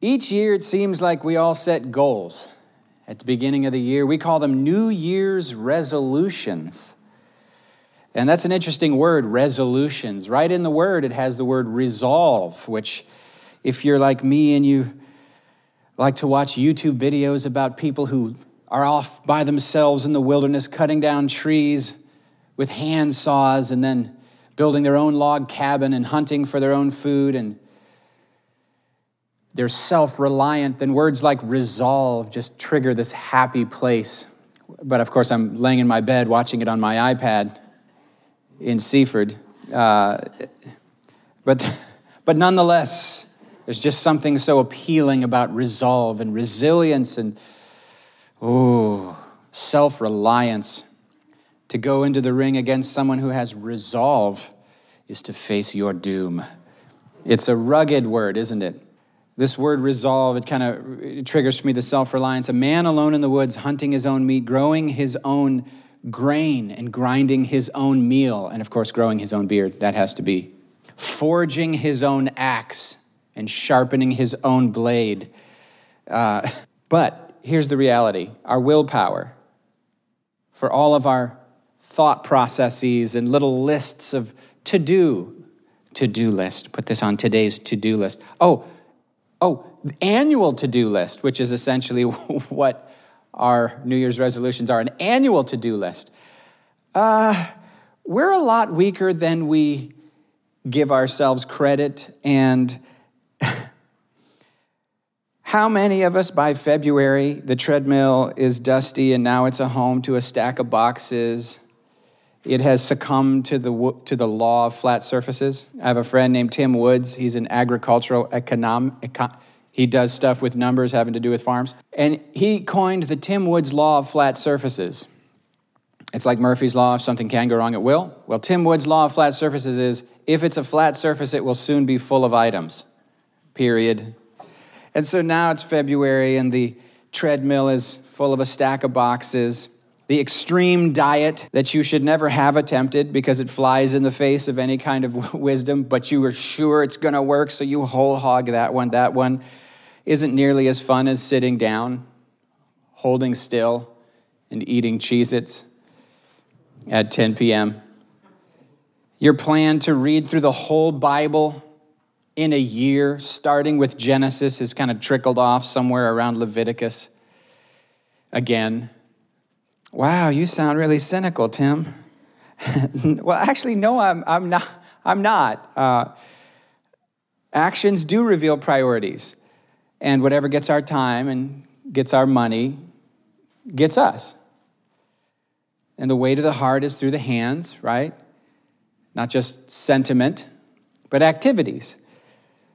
Each year, it seems like we all set goals at the beginning of the year. We call them New Year's resolutions. And that's an interesting word, resolutions. Right in the word, it has the word resolve, which, if you're like me and you like to watch YouTube videos about people who are off by themselves in the wilderness cutting down trees with hand saws and then building their own log cabin and hunting for their own food and they're self reliant, then words like resolve just trigger this happy place. But of course, I'm laying in my bed watching it on my iPad in Seaford. Uh, but, but nonetheless, there's just something so appealing about resolve and resilience and, oh, self reliance. To go into the ring against someone who has resolve is to face your doom. It's a rugged word, isn't it? This word resolve, it kind of triggers for me the self reliance. A man alone in the woods, hunting his own meat, growing his own grain, and grinding his own meal, and of course, growing his own beard. That has to be. Forging his own axe and sharpening his own blade. Uh, but here's the reality our willpower, for all of our thought processes and little lists of to do, to do list, put this on today's to do list. Oh, Oh, annual to do list, which is essentially what our New Year's resolutions are an annual to do list. Uh, we're a lot weaker than we give ourselves credit. And how many of us by February, the treadmill is dusty and now it's a home to a stack of boxes? It has succumbed to the, to the law of flat surfaces. I have a friend named Tim Woods. He's an agricultural econom, econ, he does stuff with numbers having to do with farms. And he coined the Tim Woods law of flat surfaces. It's like Murphy's law if something can go wrong, it will. Well, Tim Woods' law of flat surfaces is if it's a flat surface, it will soon be full of items, period. And so now it's February and the treadmill is full of a stack of boxes the extreme diet that you should never have attempted because it flies in the face of any kind of wisdom, but you are sure it's going to work, so you whole hog that one. That one isn't nearly as fun as sitting down, holding still, and eating Cheez Its at 10 p.m. Your plan to read through the whole Bible in a year, starting with Genesis, has kind of trickled off somewhere around Leviticus again Wow, you sound really cynical, Tim. well, actually, no, I'm, I'm not. I'm not. Uh, actions do reveal priorities, and whatever gets our time and gets our money gets us. And the way to the heart is through the hands, right? Not just sentiment, but activities.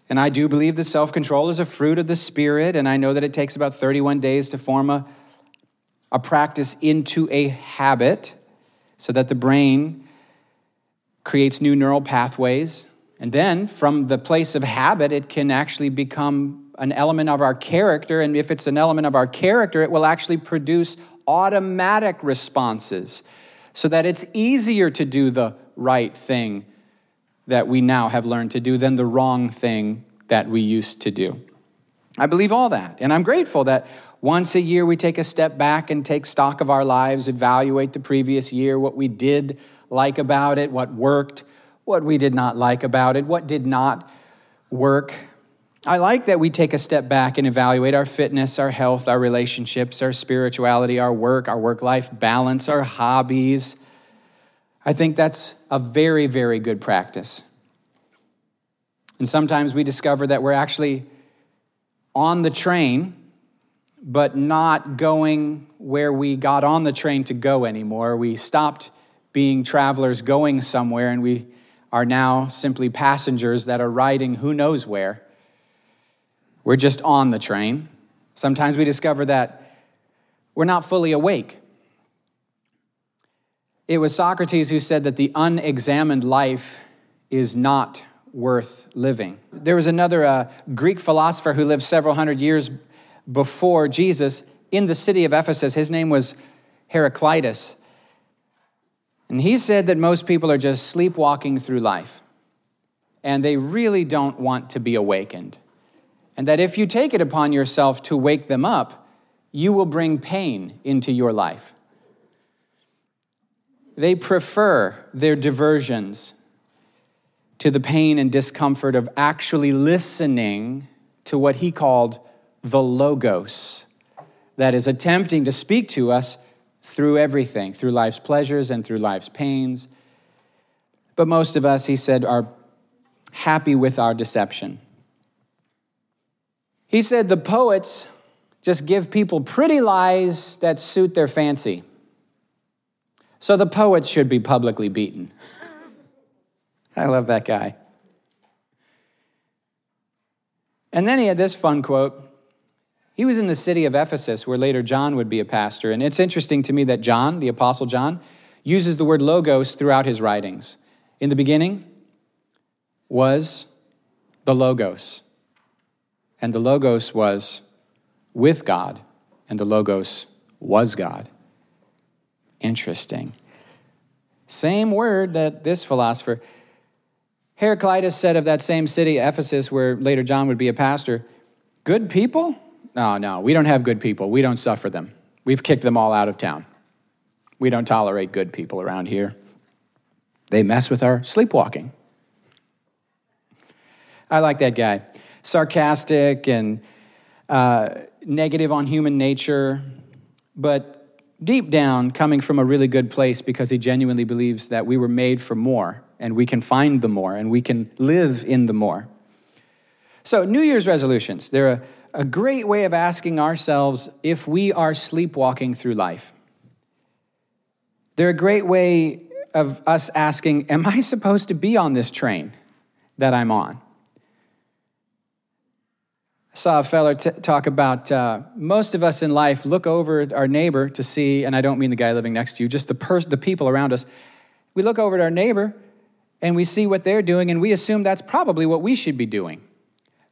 And I do believe that self control is a fruit of the Spirit, and I know that it takes about 31 days to form a a practice into a habit so that the brain creates new neural pathways. And then from the place of habit, it can actually become an element of our character. And if it's an element of our character, it will actually produce automatic responses so that it's easier to do the right thing that we now have learned to do than the wrong thing that we used to do. I believe all that. And I'm grateful that once a year, we take a step back and take stock of our lives, evaluate the previous year, what we did like about it, what worked, what we did not like about it, what did not work. I like that we take a step back and evaluate our fitness, our health, our relationships, our spirituality, our work, our work life balance, our hobbies. I think that's a very, very good practice. And sometimes we discover that we're actually on the train but not going where we got on the train to go anymore. We stopped being travelers going somewhere, and we are now simply passengers that are riding who knows where. We're just on the train. Sometimes we discover that we're not fully awake. It was Socrates who said that the unexamined life is not worth living. There was another uh, Greek philosopher who lived several hundred years before Jesus in the city of Ephesus. His name was Heraclitus. And he said that most people are just sleepwalking through life and they really don't want to be awakened. and that if you take it upon yourself to wake them up, you will bring pain into your life. They prefer their diversions to the pain and discomfort of actually listening to what he called the Logos, that is attempting to speak to us through everything, through life's pleasures and through life's pains. But most of us, he said, are happy with our deception. He said the poets just give people pretty lies that suit their fancy. So the poets should be publicly beaten. I love that guy. And then he had this fun quote. He was in the city of Ephesus, where later John would be a pastor. And it's interesting to me that John, the Apostle John, uses the word logos throughout his writings. In the beginning was the Logos. And the Logos was with God, and the Logos was God. Interesting. Same word that this philosopher, Heraclitus, said of that same city, Ephesus, where later John would be a pastor good people? No, no, we don't have good people. We don't suffer them. We've kicked them all out of town. We don't tolerate good people around here. They mess with our sleepwalking. I like that guy sarcastic and uh, negative on human nature, but deep down coming from a really good place because he genuinely believes that we were made for more and we can find the more and we can live in the more. So, New Year's resolutions, they're a, a great way of asking ourselves if we are sleepwalking through life. They're a great way of us asking, Am I supposed to be on this train that I'm on? I saw a fellow t- talk about uh, most of us in life look over our neighbor to see, and I don't mean the guy living next to you, just the, pers- the people around us. We look over at our neighbor and we see what they're doing, and we assume that's probably what we should be doing.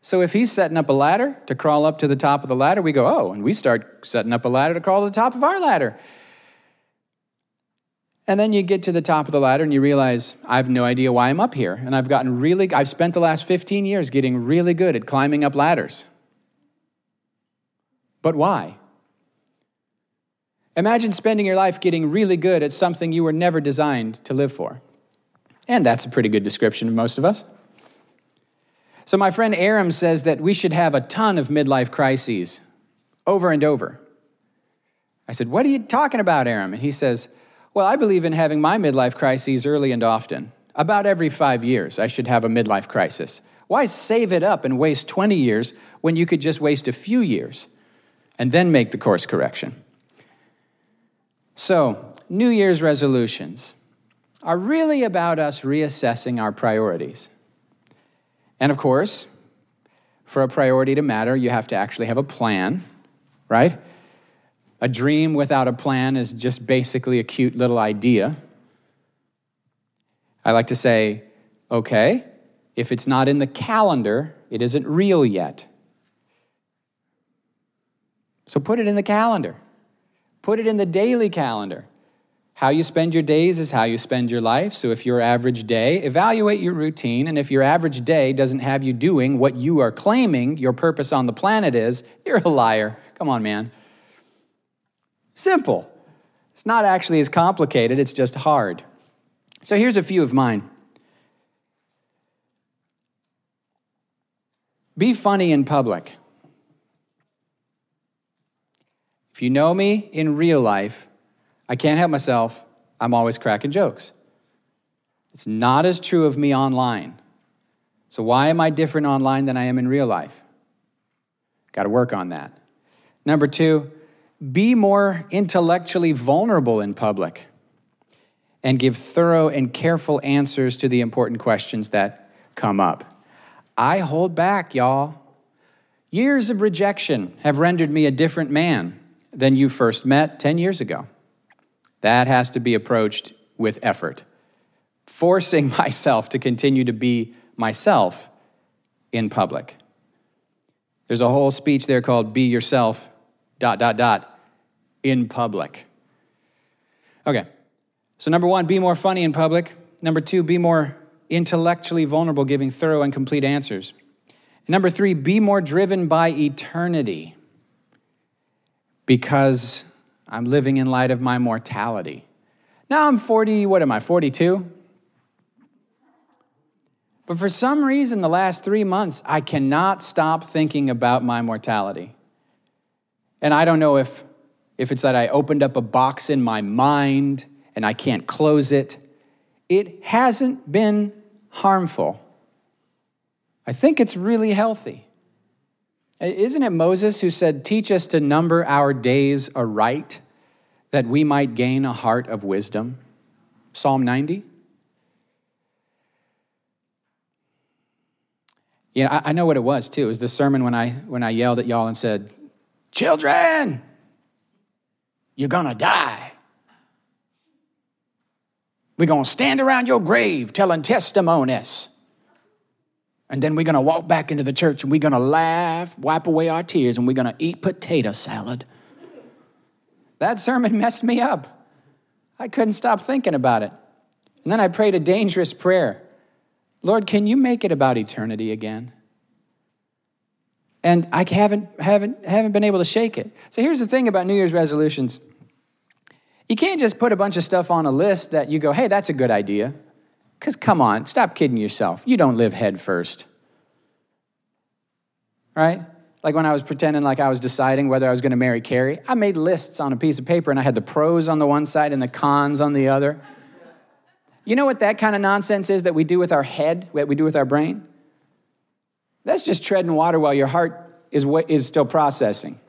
So if he's setting up a ladder to crawl up to the top of the ladder, we go, oh, and we start setting up a ladder to crawl to the top of our ladder. And then you get to the top of the ladder and you realize, I have no idea why I'm up here. And I've gotten really, I've spent the last 15 years getting really good at climbing up ladders. But why? Imagine spending your life getting really good at something you were never designed to live for. And that's a pretty good description of most of us. So, my friend Aram says that we should have a ton of midlife crises over and over. I said, What are you talking about, Aram? And he says, Well, I believe in having my midlife crises early and often. About every five years, I should have a midlife crisis. Why save it up and waste 20 years when you could just waste a few years? and then make the course correction. So, New Year's resolutions are really about us reassessing our priorities. And of course, for a priority to matter, you have to actually have a plan, right? A dream without a plan is just basically a cute little idea. I like to say, okay, if it's not in the calendar, it isn't real yet. So put it in the calendar, put it in the daily calendar. How you spend your days is how you spend your life. So if your average day, evaluate your routine. And if your average day doesn't have you doing what you are claiming your purpose on the planet is, you're a liar. Come on, man. Simple. It's not actually as complicated, it's just hard. So here's a few of mine. Be funny in public. If you know me in real life, I can't help myself. I'm always cracking jokes. It's not as true of me online. So, why am I different online than I am in real life? Got to work on that. Number two, be more intellectually vulnerable in public and give thorough and careful answers to the important questions that come up. I hold back, y'all. Years of rejection have rendered me a different man than you first met 10 years ago. That has to be approached with effort. Forcing myself to continue to be myself in public. There's a whole speech there called Be Yourself, dot, dot, dot, in public. Okay, so number one, be more funny in public. Number two, be more intellectually vulnerable, giving thorough and complete answers. And Number three, be more driven by eternity because I'm living in light of my mortality. Now I'm 40, what am I, 42? But for some reason, the last three months, I cannot stop thinking about my mortality. And I don't know if, if it's that I opened up a box in my mind and I can't close it. It hasn't been harmful. I think it's really healthy. Isn't it Moses who said, Teach us to number our days aright, that we might gain a heart of wisdom? Psalm 90. Yeah, I, know what it was too. It was the sermon when I when I yelled at y'all and said, Children, you're gonna die. We're gonna stand around your grave telling testimonies. And then we're gonna walk back into the church and we're gonna laugh, wipe away our tears, and we're gonna eat potato salad. That sermon messed me up. I couldn't stop thinking about it. And then I prayed a dangerous prayer Lord, can you make it about eternity again? And I haven't, haven't, haven't been able to shake it. So here's the thing about New Year's resolutions you can't just put a bunch of stuff on a list that you go, hey, that's a good idea. Because come on, stop kidding yourself. You don't live head first. Right? Like when I was pretending like I was deciding whether I was going to marry Carrie, I made lists on a piece of paper and I had the pros on the one side and the cons on the other. You know what that kind of nonsense is that we do with our head, what we do with our brain? That's just treading water while your heart is, is still processing.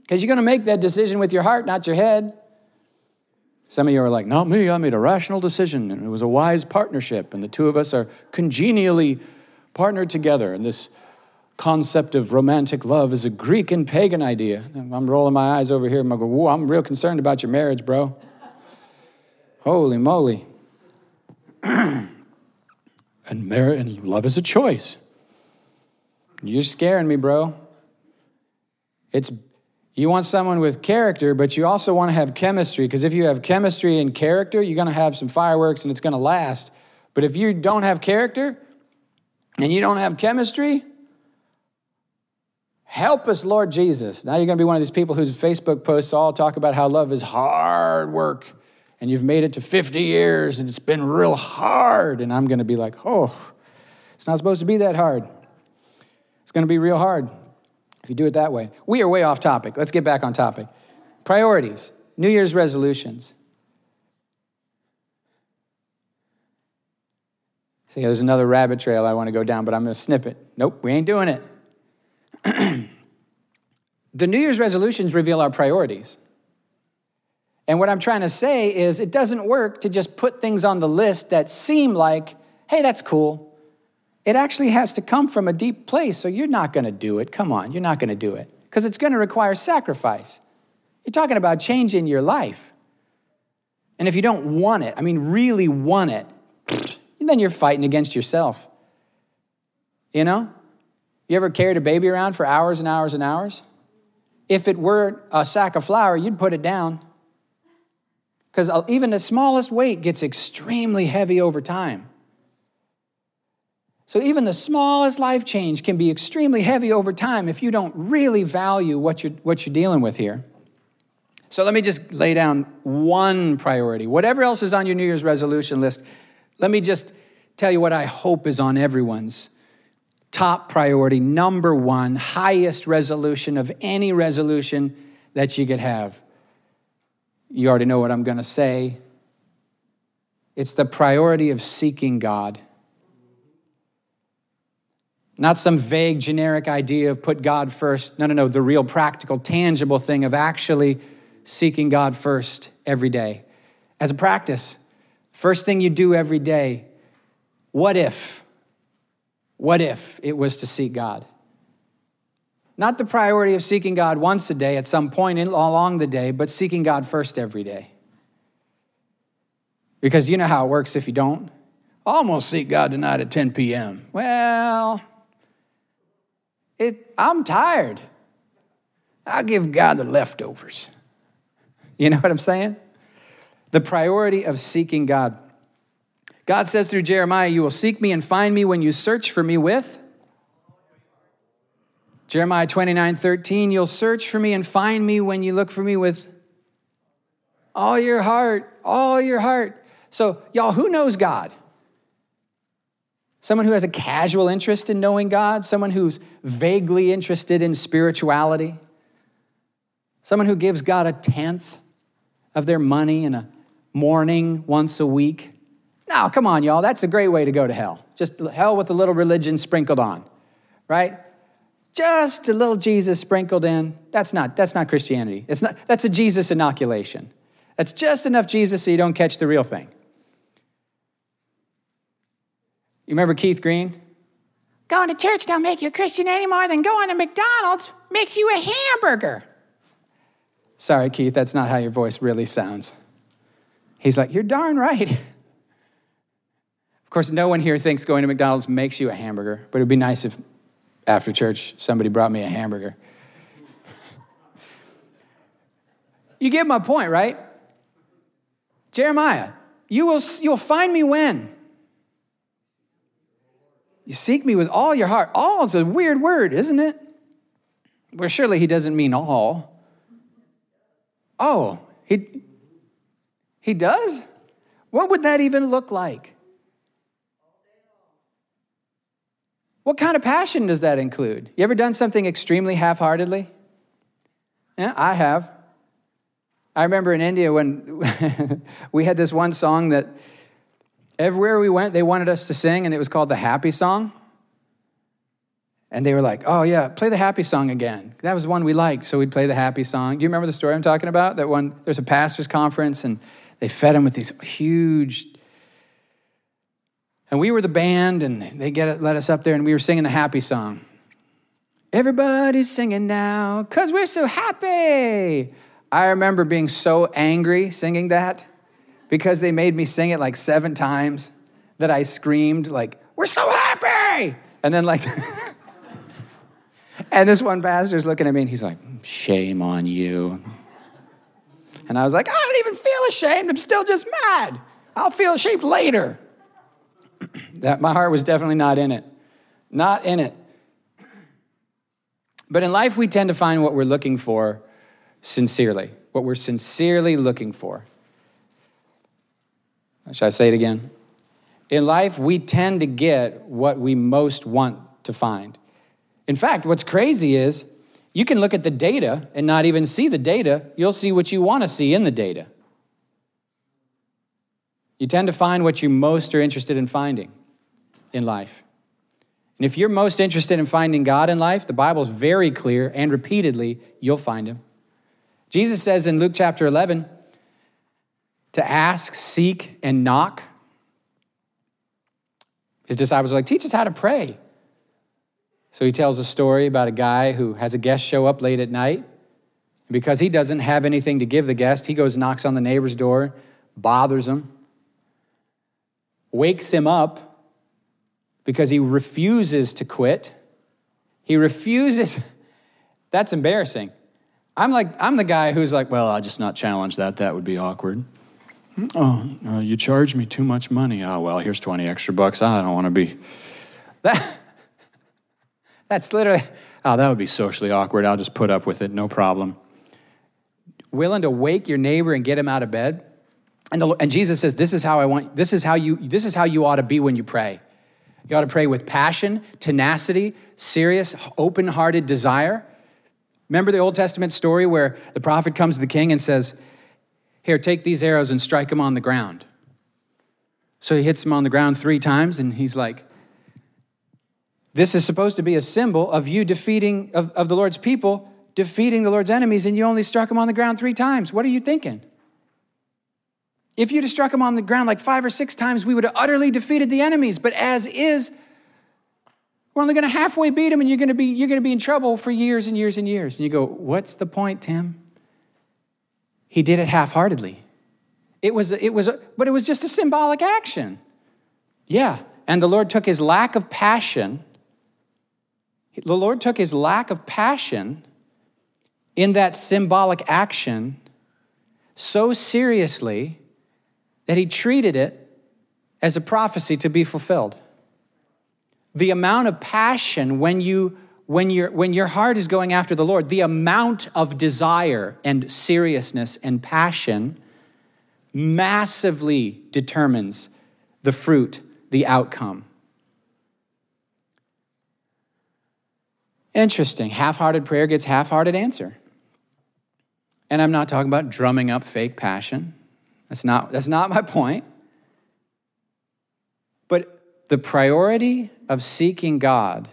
Because you're going to make that decision with your heart, not your head. Some of you are like, not me, I made a rational decision, and it was a wise partnership, and the two of us are congenially partnered together. And this concept of romantic love is a Greek and pagan idea. I'm rolling my eyes over here, and I go, Whoa, I'm real concerned about your marriage, bro. Holy moly. and merit and love is a choice. You're scaring me, bro. It's you want someone with character, but you also want to have chemistry because if you have chemistry and character, you're going to have some fireworks and it's going to last. But if you don't have character and you don't have chemistry, help us, Lord Jesus. Now you're going to be one of these people whose Facebook posts all talk about how love is hard work and you've made it to 50 years and it's been real hard. And I'm going to be like, oh, it's not supposed to be that hard. It's going to be real hard if you do it that way. We are way off topic. Let's get back on topic. Priorities, New Year's resolutions. See, there's another rabbit trail I want to go down, but I'm going to snip it. Nope, we ain't doing it. the New Year's resolutions reveal our priorities. And what I'm trying to say is it doesn't work to just put things on the list that seem like, hey, that's cool. It actually has to come from a deep place, so you're not going to do it. Come on, you're not going to do it because it's going to require sacrifice. You're talking about changing your life. And if you don't want it, I mean, really want it, then you're fighting against yourself. You know? You ever carried a baby around for hours and hours and hours? If it were a sack of flour, you'd put it down because even the smallest weight gets extremely heavy over time. So, even the smallest life change can be extremely heavy over time if you don't really value what you're, what you're dealing with here. So, let me just lay down one priority. Whatever else is on your New Year's resolution list, let me just tell you what I hope is on everyone's top priority, number one, highest resolution of any resolution that you could have. You already know what I'm going to say. It's the priority of seeking God. Not some vague, generic idea of put God first. No, no, no. The real, practical, tangible thing of actually seeking God first every day. As a practice, first thing you do every day, what if? What if it was to seek God? Not the priority of seeking God once a day at some point in, along the day, but seeking God first every day. Because you know how it works if you don't. Almost seek God tonight at 10 p.m. Well, it, I'm tired. I'll give God the leftovers. You know what I'm saying? The priority of seeking God. God says through Jeremiah, You will seek me and find me when you search for me with Jeremiah 29 13, you'll search for me and find me when you look for me with all your heart, all your heart. So, y'all, who knows God? Someone who has a casual interest in knowing God, someone who's vaguely interested in spirituality, someone who gives God a tenth of their money in a morning once a week. Now, come on, y'all, that's a great way to go to hell. Just hell with a little religion sprinkled on, right? Just a little Jesus sprinkled in. That's not, that's not Christianity. It's not, that's a Jesus inoculation. That's just enough Jesus so you don't catch the real thing. You remember Keith Green? Going to church don't make you a Christian any more than going to McDonald's makes you a hamburger. Sorry, Keith, that's not how your voice really sounds. He's like, You're darn right. Of course, no one here thinks going to McDonald's makes you a hamburger, but it would be nice if after church somebody brought me a hamburger. you get my point, right? Jeremiah, you will you'll find me when? You seek me with all your heart. All is a weird word, isn't it? Well, surely he doesn't mean all. Oh, he, he does? What would that even look like? What kind of passion does that include? You ever done something extremely half heartedly? Yeah, I have. I remember in India when we had this one song that Everywhere we went, they wanted us to sing, and it was called the Happy Song. And they were like, oh, yeah, play the happy song again. That was one we liked, so we'd play the happy song. Do you remember the story I'm talking about? That one, there's a pastor's conference, and they fed him with these huge. And we were the band, and they get it, let us up there, and we were singing the happy song. Everybody's singing now, because we're so happy. I remember being so angry singing that because they made me sing it like seven times that I screamed, like, we're so happy! And then, like, and this one pastor's looking at me and he's like, shame on you. And I was like, I don't even feel ashamed. I'm still just mad. I'll feel ashamed later. that my heart was definitely not in it. Not in it. But in life, we tend to find what we're looking for sincerely, what we're sincerely looking for. Should I say it again? In life, we tend to get what we most want to find. In fact, what's crazy is you can look at the data and not even see the data. You'll see what you want to see in the data. You tend to find what you most are interested in finding in life. And if you're most interested in finding God in life, the Bible's very clear and repeatedly, you'll find him. Jesus says in Luke chapter 11, to ask, seek, and knock. His disciples are like, teach us how to pray. So he tells a story about a guy who has a guest show up late at night. And because he doesn't have anything to give the guest, he goes knocks on the neighbor's door, bothers him, wakes him up because he refuses to quit. He refuses. That's embarrassing. I'm like, I'm the guy who's like, well, I'll just not challenge that. That would be awkward. Oh, uh, you charge me too much money. Oh, well, here's 20 extra bucks. Ah, I don't want to be. That, that's literally, oh, that would be socially awkward. I'll just put up with it, no problem. Willing to wake your neighbor and get him out of bed. And, the, and Jesus says, this is how I want, this is how you, this is how you ought to be when you pray. You ought to pray with passion, tenacity, serious, open hearted desire. Remember the Old Testament story where the prophet comes to the king and says, here, take these arrows and strike them on the ground. So he hits them on the ground three times, and he's like, This is supposed to be a symbol of you defeating, of, of the Lord's people, defeating the Lord's enemies, and you only struck them on the ground three times. What are you thinking? If you'd have struck them on the ground like five or six times, we would have utterly defeated the enemies. But as is, we're only going to halfway beat them, and you're going to be you're going to be in trouble for years and years and years. And you go, "What's the point, Tim?" He did it half heartedly. It was, it was, but it was just a symbolic action. Yeah. And the Lord took his lack of passion, the Lord took his lack of passion in that symbolic action so seriously that he treated it as a prophecy to be fulfilled. The amount of passion when you when, you when your heart is going after the Lord, the amount of desire and seriousness and passion massively determines the fruit, the outcome. Interesting. Half hearted prayer gets half hearted answer. And I'm not talking about drumming up fake passion. That's not, that's not my point. But the priority of seeking God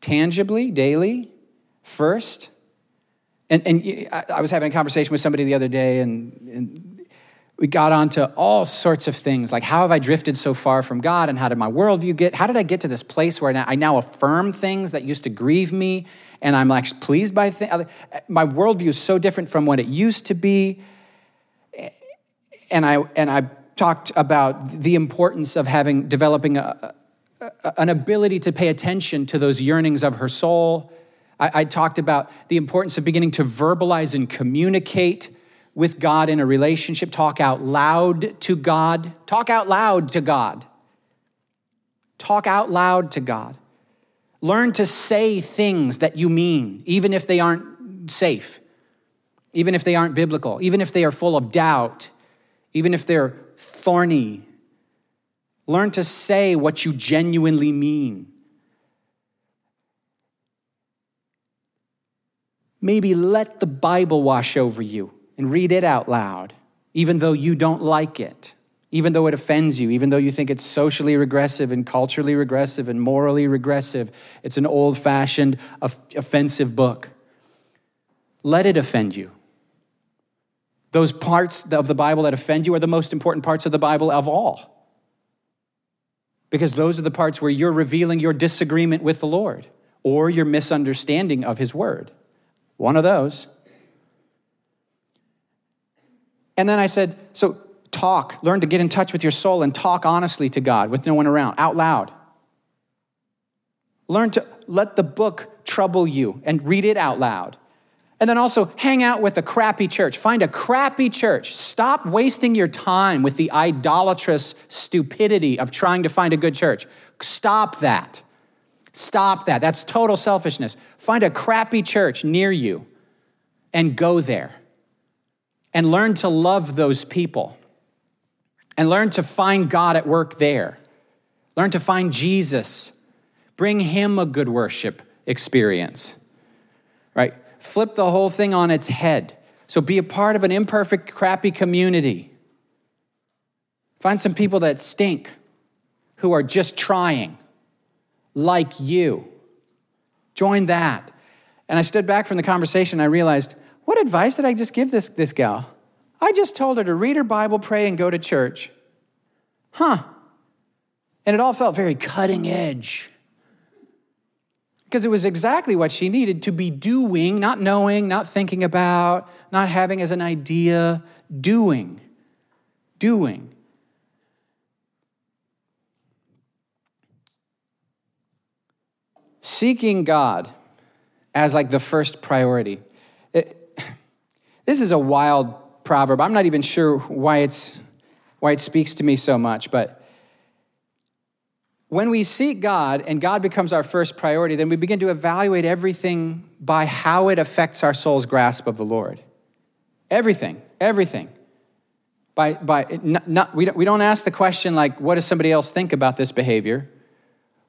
tangibly, daily, first. And, and I was having a conversation with somebody the other day, and, and we got onto all sorts of things like how have I drifted so far from God, and how did my worldview get? How did I get to this place where I now affirm things that used to grieve me, and I'm actually pleased by things? My worldview is so different from what it used to be. And I, and I talked about the importance of having developing a, an ability to pay attention to those yearnings of her soul. I, I, talked about the importance of beginning to verbalize and communicate with God in a relationship, talk out loud to God, talk out loud to God. Talk out loud to God. Learn to say things that you mean, even if they aren't safe, even if they aren't biblical, even if they are full of doubt, even if they're thorny Learn to say what you genuinely mean. Maybe let the Bible wash over you and read it out loud, even though you don't like it, even though it offends you, even though you think it's socially regressive and culturally regressive and morally regressive. It's an old fashioned, offensive book. Let it offend you. Those parts of the Bible that offend you are the most important parts of the Bible of all because those are the parts where you're revealing your disagreement with the Lord or your misunderstanding of His Word. One of those. And then I said, so talk, learn to get in touch with your soul and talk honestly to God with no one around, out loud. Learn to let the book trouble you and read it out loud. And then also hang out with a crappy church. Find a crappy church. Stop wasting your time with the idolatrous stupidity of trying to find a good church. Stop that. Stop that. That's total selfishness. Find a crappy church near you and go there. And learn to love those people. And learn to find God at work there. Learn to find Jesus. Bring him a good worship experience. Right? Flip the whole thing on its head. So be a part of an imperfect, crappy community. Find some people that stink, who are just trying, like you. Join that. And I stood back from the conversation I realized, what advice did I just give this, this gal? I just told her to read her Bible, pray, and go to church. Huh. And it all felt very cutting edge because it was exactly what she needed to be doing, not knowing, not thinking about, not having as an idea, doing. Doing. Seeking God as like the first priority. It, this is a wild proverb. I'm not even sure why it's why it speaks to me so much, but when we seek God and God becomes our first priority, then we begin to evaluate everything by how it affects our soul's grasp of the Lord. Everything, everything. By, by, not, not, we, don't, we don't ask the question like, what does somebody else think about this behavior?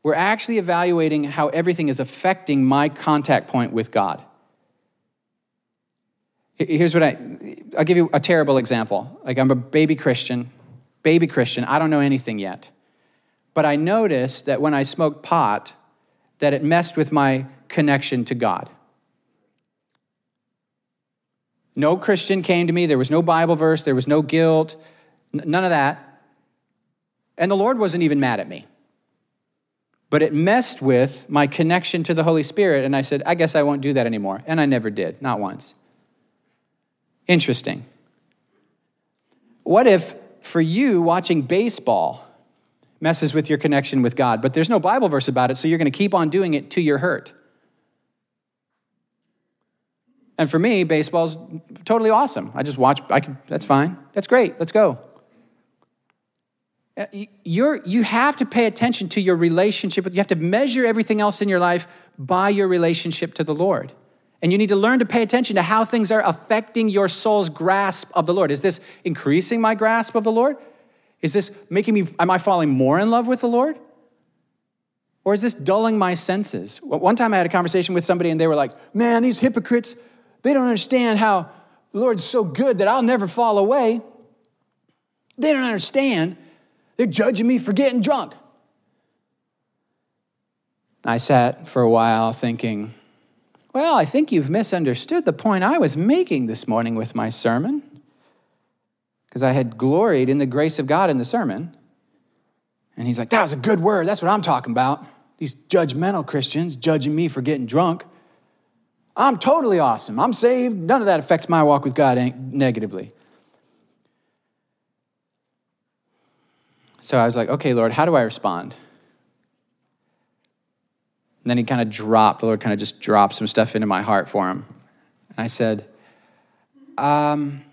We're actually evaluating how everything is affecting my contact point with God. Here's what I, I'll give you a terrible example. Like, I'm a baby Christian, baby Christian, I don't know anything yet. But I noticed that when I smoked pot, that it messed with my connection to God. No Christian came to me. There was no Bible verse. There was no guilt. None of that. And the Lord wasn't even mad at me. But it messed with my connection to the Holy Spirit. And I said, I guess I won't do that anymore. And I never did, not once. Interesting. What if for you watching baseball, messes with your connection with God. But there's no Bible verse about it, so you're going to keep on doing it to your hurt. And for me, baseball's totally awesome. I just watch, I can, that's fine. That's great. Let's go. Uh, you're, you have to pay attention to your relationship. You have to measure everything else in your life by your relationship to the Lord. And you need to learn to pay attention to how things are affecting your soul's grasp of the Lord. Is this increasing my grasp of the Lord? Is this making me, am I falling more in love with the Lord? Or is this dulling my senses? One time I had a conversation with somebody and they were like, man, these hypocrites, they don't understand how the Lord's so good that I'll never fall away. They don't understand. They're judging me for getting drunk. I sat for a while thinking, well, I think you've misunderstood the point I was making this morning with my sermon. Because I had gloried in the grace of God in the sermon. And he's like, that was a good word. That's what I'm talking about. These judgmental Christians judging me for getting drunk. I'm totally awesome. I'm saved. None of that affects my walk with God negatively. So I was like, okay, Lord, how do I respond? And then he kind of dropped, the Lord kind of just dropped some stuff into my heart for him. And I said, um,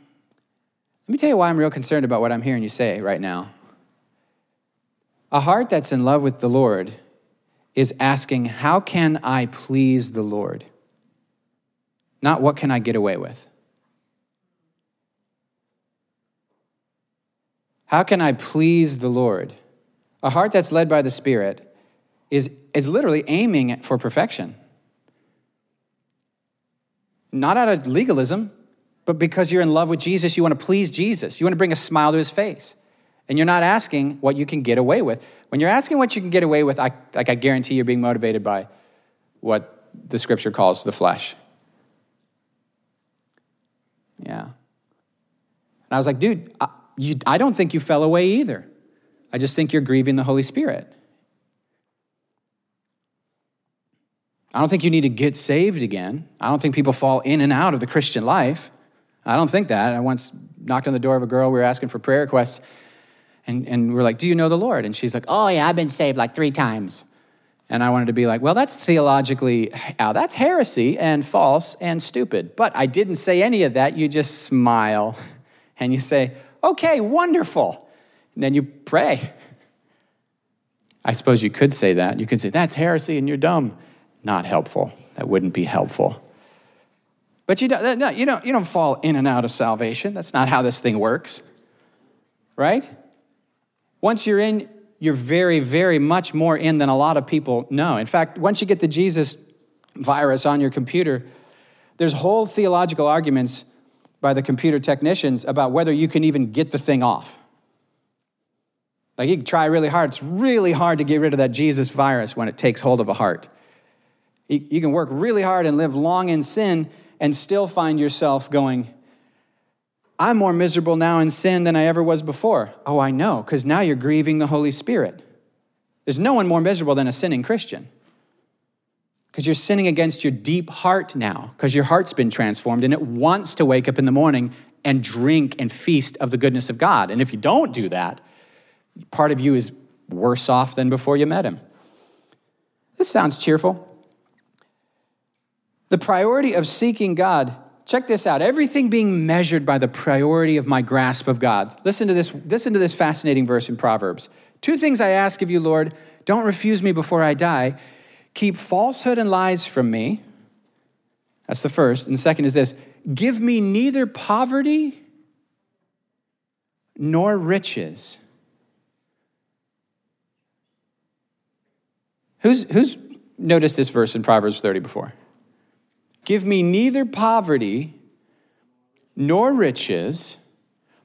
let me tell you why I'm real concerned about what I'm hearing you say right now. A heart that's in love with the Lord is asking, How can I please the Lord? Not what can I get away with? How can I please the Lord? A heart that's led by the Spirit is, is literally aiming for perfection. Not out of legalism, but because you're in love with Jesus, you want to please Jesus. You want to bring a smile to his face. And you're not asking what you can get away with. When you're asking what you can get away with, I, like I guarantee you're being motivated by what the scripture calls the flesh. Yeah. And I was like, dude, I, you, I don't think you fell away either. I just think you're grieving the Holy Spirit. I don't think you need to get saved again. I don't think people fall in and out of the Christian life. I don't think that. I once knocked on the door of a girl, we were asking for prayer requests, and, and we're like, Do you know the Lord? And she's like, Oh, yeah, I've been saved like three times. And I wanted to be like, Well, that's theologically, oh, that's heresy and false and stupid. But I didn't say any of that. You just smile and you say, Okay, wonderful. And then you pray. I suppose you could say that. You could say, That's heresy and you're dumb. Not helpful. That wouldn't be helpful. But you don't, no, you, don't, you don't fall in and out of salvation. That's not how this thing works, right? Once you're in, you're very, very much more in than a lot of people know. In fact, once you get the Jesus virus on your computer, there's whole theological arguments by the computer technicians about whether you can even get the thing off. Like you can try really hard. It's really hard to get rid of that Jesus virus when it takes hold of a heart. You can work really hard and live long in sin and still find yourself going, I'm more miserable now in sin than I ever was before. Oh, I know, because now you're grieving the Holy Spirit. There's no one more miserable than a sinning Christian. Because you're sinning against your deep heart now, because your heart's been transformed and it wants to wake up in the morning and drink and feast of the goodness of God. And if you don't do that, part of you is worse off than before you met him. This sounds cheerful. The priority of seeking God, check this out, everything being measured by the priority of my grasp of God. Listen to this, listen to this fascinating verse in Proverbs. Two things I ask of you, Lord, don't refuse me before I die. Keep falsehood and lies from me. That's the first. And the second is this give me neither poverty nor riches. Who's, who's noticed this verse in Proverbs 30 before? Give me neither poverty nor riches,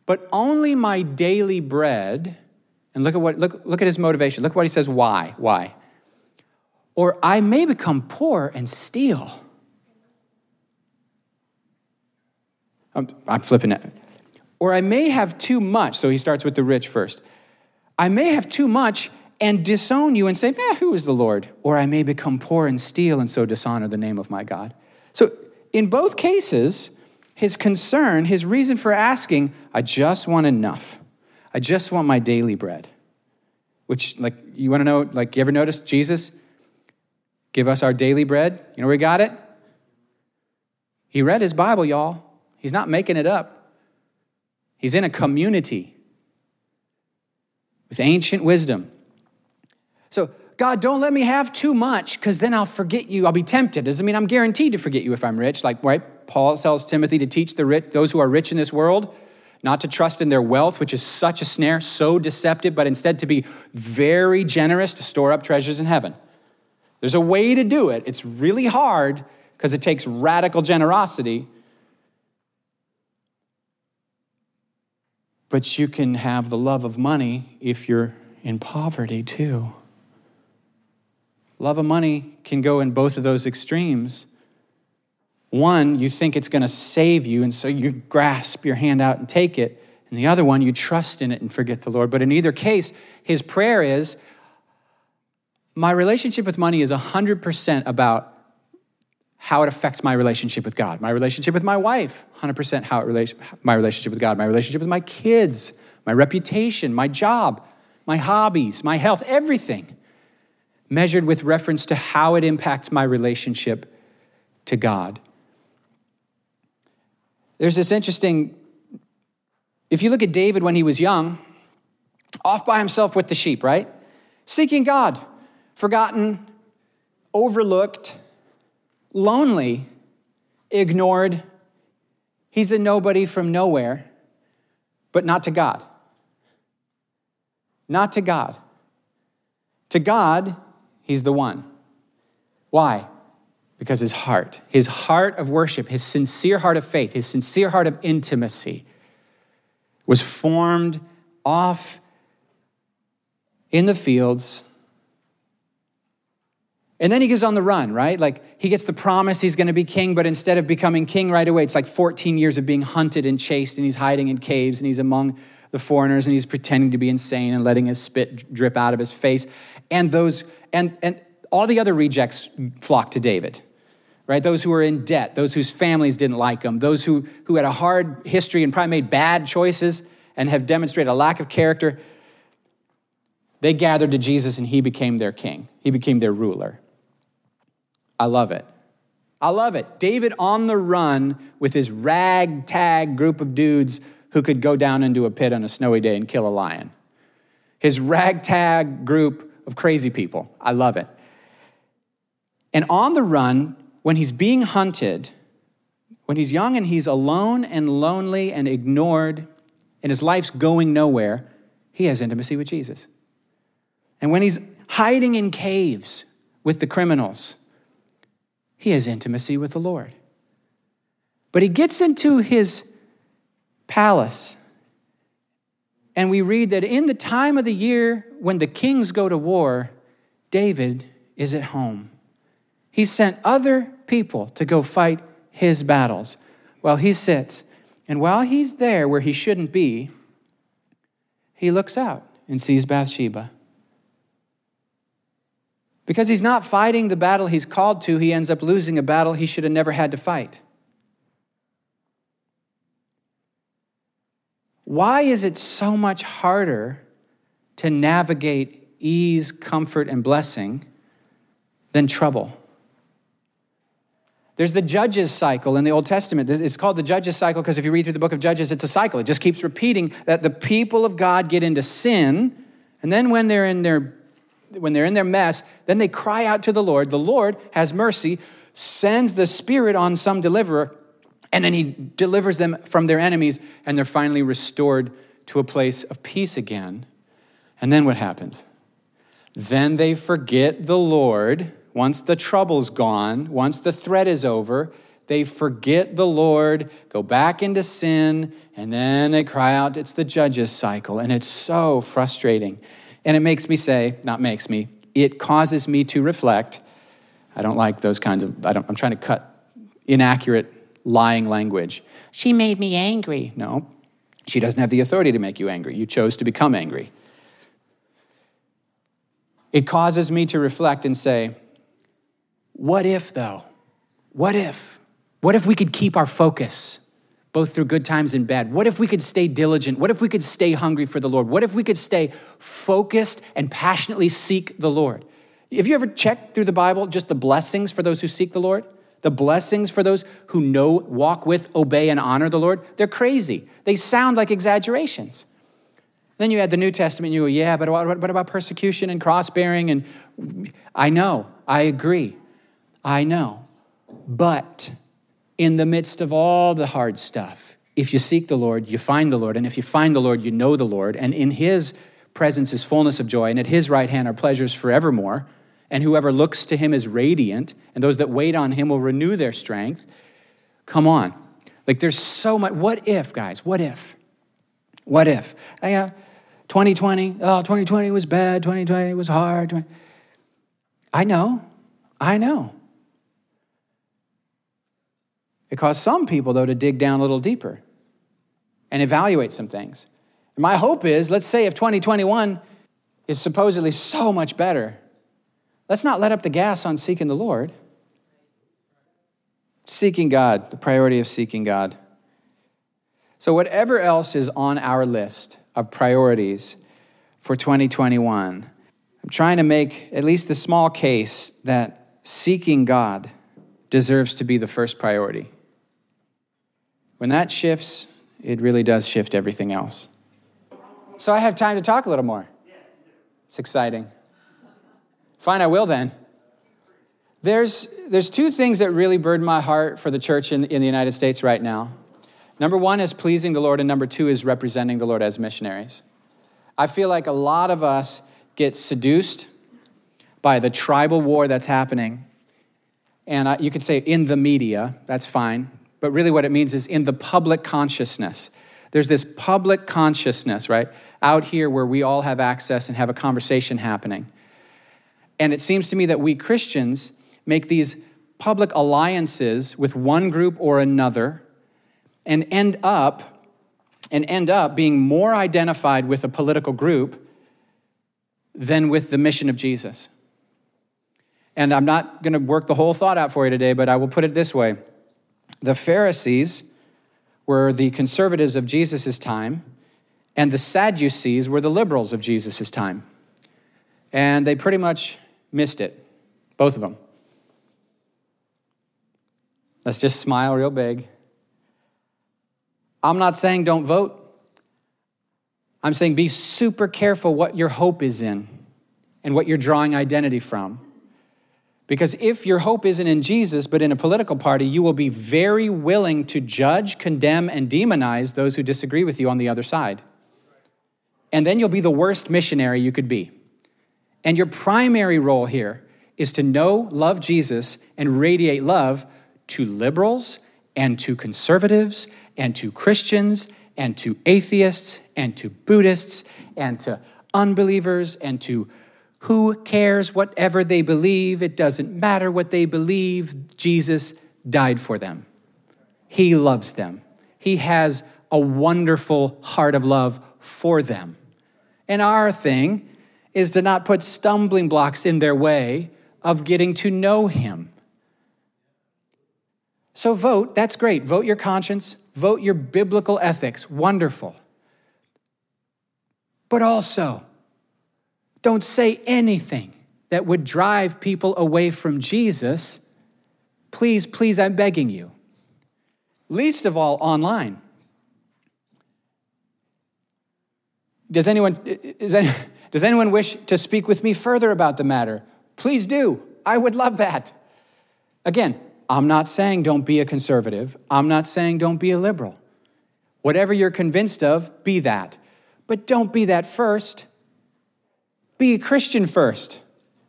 but only my daily bread. And look at what look, look at his motivation. Look what he says why. Why? Or I may become poor and steal. I'm, I'm flipping it. Or I may have too much. So he starts with the rich first. I may have too much and disown you and say, eh, who is the Lord? Or I may become poor and steal and so dishonor the name of my God. So, in both cases, his concern, his reason for asking, I just want enough. I just want my daily bread. Which, like, you want to know, like, you ever notice Jesus give us our daily bread? You know where he got it? He read his Bible, y'all. He's not making it up. He's in a community with ancient wisdom. So, God, don't let me have too much because then I'll forget you. I'll be tempted. Doesn't mean I'm guaranteed to forget you if I'm rich. Like, right? Paul tells Timothy to teach the rich, those who are rich in this world not to trust in their wealth, which is such a snare, so deceptive, but instead to be very generous to store up treasures in heaven. There's a way to do it. It's really hard because it takes radical generosity. But you can have the love of money if you're in poverty too. Love of money can go in both of those extremes. One, you think it's going to save you, and so you grasp your hand out and take it. And the other one, you trust in it and forget the Lord. But in either case, his prayer is my relationship with money is 100% about how it affects my relationship with God. My relationship with my wife, 100% how it relates my relationship with God. My relationship with my kids, my reputation, my job, my hobbies, my health, everything measured with reference to how it impacts my relationship to God. There's this interesting, if you look at David when he was young, off by himself with the sheep, right? Seeking God, forgotten, overlooked, lonely, ignored. He's a nobody from nowhere, but not to God. Not to God. To God, he's the one. Why? Because his heart, his heart of worship, his sincere heart of faith, his sincere heart of intimacy was formed off in the fields. And then he goes on the run, right? Like he gets the promise he's going to be king, but instead of becoming king right away, it's like 14 years of being hunted and chased, and he's hiding in caves, and he's among the foreigners, and he's pretending to be insane and letting his spit drip out of his face. And those, and, and all the other rejects flock to David right? Those who were in debt, those whose families didn't like them, those who, who had a hard history and probably made bad choices and have demonstrated a lack of character, they gathered to Jesus and he became their king. He became their ruler. I love it. I love it. David on the run with his ragtag group of dudes who could go down into a pit on a snowy day and kill a lion. His ragtag group of crazy people. I love it. And on the run, when he's being hunted, when he's young and he's alone and lonely and ignored, and his life's going nowhere, he has intimacy with Jesus. And when he's hiding in caves with the criminals, he has intimacy with the Lord. But he gets into his palace, and we read that in the time of the year when the kings go to war, David is at home. He sent other people to go fight his battles while he sits. And while he's there where he shouldn't be, he looks out and sees Bathsheba. Because he's not fighting the battle he's called to, he ends up losing a battle he should have never had to fight. Why is it so much harder to navigate ease, comfort, and blessing than trouble? There's the Judges cycle in the Old Testament. It's called the Judges cycle because if you read through the book of Judges, it's a cycle. It just keeps repeating that the people of God get into sin, and then when they're in their when they're in their mess, then they cry out to the Lord. The Lord has mercy, sends the Spirit on some deliverer, and then he delivers them from their enemies, and they're finally restored to a place of peace again. And then what happens? Then they forget the Lord once the trouble's gone, once the threat is over, they forget the Lord, go back into sin, and then they cry out. It's the judges cycle, and it's so frustrating. And it makes me say, not makes me, it causes me to reflect. I don't like those kinds of, I am trying to cut inaccurate, lying language. She made me angry. No, she doesn't have the authority to make you angry. You chose to become angry. It causes me to reflect and say, what if, though? What if? What if we could keep our focus both through good times and bad? What if we could stay diligent? What if we could stay hungry for the Lord? What if we could stay focused and passionately seek the Lord? Have you ever checked through the Bible just the blessings for those who seek the Lord? The blessings for those who know, walk with, obey, and honor the Lord? They're crazy. They sound like exaggerations. Then you add the New Testament, and you go, yeah, but what, about persecution and cross bearing? And I know, I agree, I know. But in the midst of all the hard stuff, if you seek the Lord, you find the Lord. And if you find the Lord, you know the Lord. And in his presence is fullness of joy, and at his right hand are pleasures forevermore. And whoever looks to him is radiant, and those that wait on him will renew their strength. Come on. Like there's so much. What if, guys? What if? What if? Uh, 2020, oh, 2020 was bad, 2020 was hard. I know, I know. It caused some people, though, to dig down a little deeper and evaluate some things. My hope is let's say if 2021 is supposedly so much better, let's not let up the gas on seeking the Lord. Seeking God, the priority of seeking God. So, whatever else is on our list of priorities for 2021, I'm trying to make at least the small case that seeking God deserves to be the first priority. When that shifts, it really does shift everything else. So I have time to talk a little more. It's exciting. Fine, I will then. There's, there's two things that really burden my heart for the church in, in the United States right now. Number one is pleasing the Lord, and number two is representing the Lord as missionaries. I feel like a lot of us get seduced by the tribal war that's happening. And you could say in the media, that's fine. But really, what it means is in the public consciousness. There's this public consciousness, right, out here where we all have access and have a conversation happening. And it seems to me that we Christians make these public alliances with one group or another and end up and end up being more identified with a political group than with the mission of Jesus. And I'm not going to work the whole thought out for you today, but I will put it this way the Pharisees were the conservatives of Jesus' time, and the Sadducees were the liberals of Jesus' time. And they pretty much missed it, both of them. Let's just smile real big. I'm not saying don't vote. I'm saying be super careful what your hope is in and what you're drawing identity from. Because if your hope isn't in Jesus, but in a political party, you will be very willing to judge, condemn, and demonize those who disagree with you on the other side. And then you'll be the worst missionary you could be. And your primary role here is to know, love Jesus, and radiate love to liberals and to conservatives and to Christians and to atheists and to Buddhists and to unbelievers and to who cares whatever they believe? It doesn't matter what they believe. Jesus died for them. He loves them. He has a wonderful heart of love for them. And our thing is to not put stumbling blocks in their way of getting to know Him. So vote, that's great. Vote your conscience, vote your biblical ethics, wonderful. But also, don't say anything that would drive people away from Jesus. Please, please, I'm begging you. Least of all, online. Does anyone, is any, does anyone wish to speak with me further about the matter? Please do. I would love that. Again, I'm not saying don't be a conservative. I'm not saying don't be a liberal. Whatever you're convinced of, be that. But don't be that first. Be a Christian first.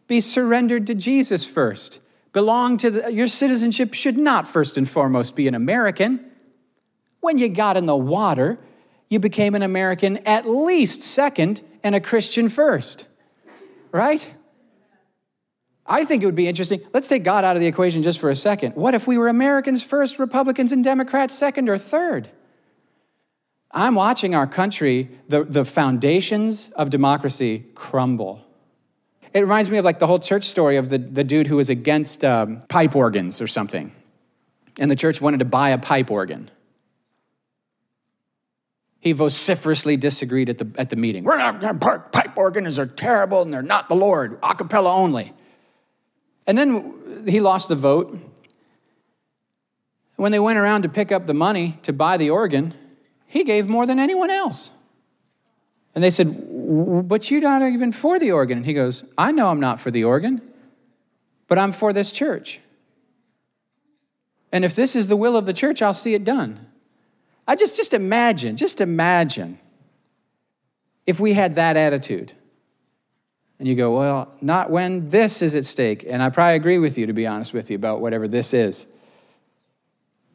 Be surrendered to Jesus first. Belong to the, your citizenship should not first and foremost be an American. When you got in the water, you became an American at least second and a Christian first. Right? I think it would be interesting. Let's take God out of the equation just for a second. What if we were Americans first, Republicans and Democrats second or third? I'm watching our country, the, the foundations of democracy crumble. It reminds me of like the whole church story of the, the dude who was against um, pipe organs or something. And the church wanted to buy a pipe organ. He vociferously disagreed at the, at the meeting. We're not park pipe organs are terrible and they're not the Lord, a cappella only. And then he lost the vote. When they went around to pick up the money to buy the organ, he gave more than anyone else. And they said, But you're not even for the organ. And he goes, I know I'm not for the organ, but I'm for this church. And if this is the will of the church, I'll see it done. I just, just imagine, just imagine if we had that attitude. And you go, well, not when this is at stake. And I probably agree with you, to be honest with you, about whatever this is.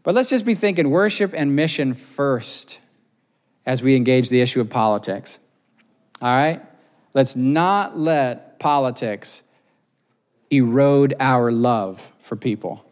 But let's just be thinking worship and mission first as we engage the issue of politics. All right? Let's not let politics erode our love for people.